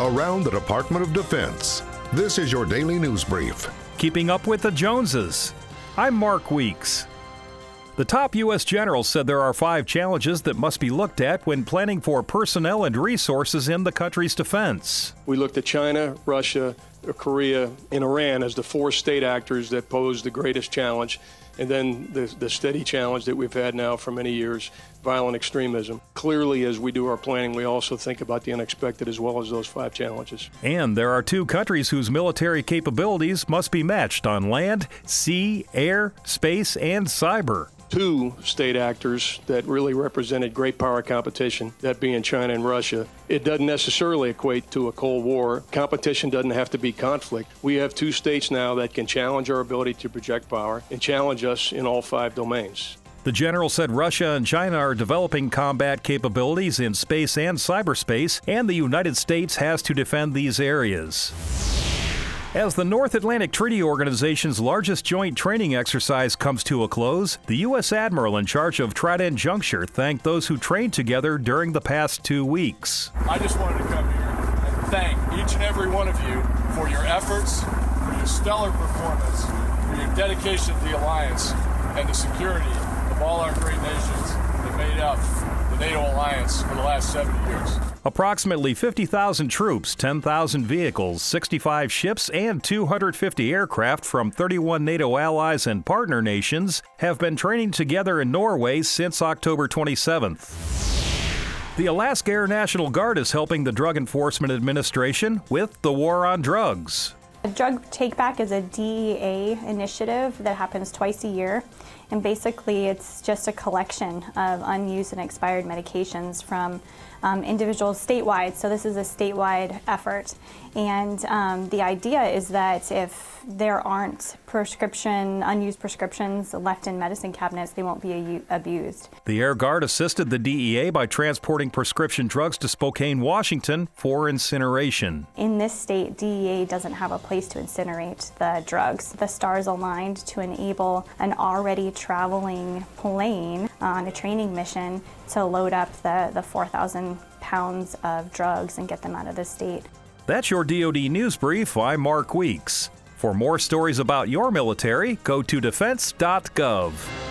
around the Department of Defense. This is your daily news brief. Keeping up with the Joneses. I'm Mark Weeks. The top U.S. general said there are five challenges that must be looked at when planning for personnel and resources in the country's defense. We looked at China, Russia, Uh, Korea, and Iran as the four state actors that pose the greatest challenge and then the, the steady challenge that we've had now for many years violent extremism. Clearly, as we do our planning, we also think about the unexpected as well as those five challenges. And there are two countries whose military capabilities must be matched on land, sea, air, space, and cyber two state actors that really represented great power competition, that being China and Russia. It doesn't necessarily equate to a Cold War. Competition doesn't have to be conflict. We have two states now that can challenge our ability to project power and challenge us in all five domains. The general said Russia and China are developing combat capabilities in space and cyberspace, and the United States has to defend these areas. As the North Atlantic Treaty Organization's largest joint training exercise comes to a close, the U.S. Admiral in charge of Trident Juncture thanked those who trained together during the past two weeks. I just wanted to come here and thank each and every one of you for your efforts, for your stellar performance, for your dedication to the alliance and the security of all our great nations that made up the NATO alliance for the last 70 years. Approximately 50,000 troops, 10,000 vehicles, 65 ships, and 250 aircraft from 31 NATO allies and partner nations have been training together in Norway since October 27th. The Alaska Air National Guard is helping the Drug Enforcement Administration with the war on drugs. A Drug Take Back is a DEA initiative that happens twice a year. And basically, it's just a collection of unused and expired medications from um, individuals statewide. So, this is a statewide effort. And um, the idea is that if there aren't prescription, unused prescriptions left in medicine cabinets, they won't be abused. The Air Guard assisted the DEA by transporting prescription drugs to Spokane, Washington for incineration. In this state, DEA doesn't have a place to incinerate the drugs. The stars aligned to enable an already traveling plane on a training mission to load up the, the 4,000 pounds of drugs and get them out of the state. That's your DoD News Brief. I'm Mark Weeks. For more stories about your military, go to defense.gov.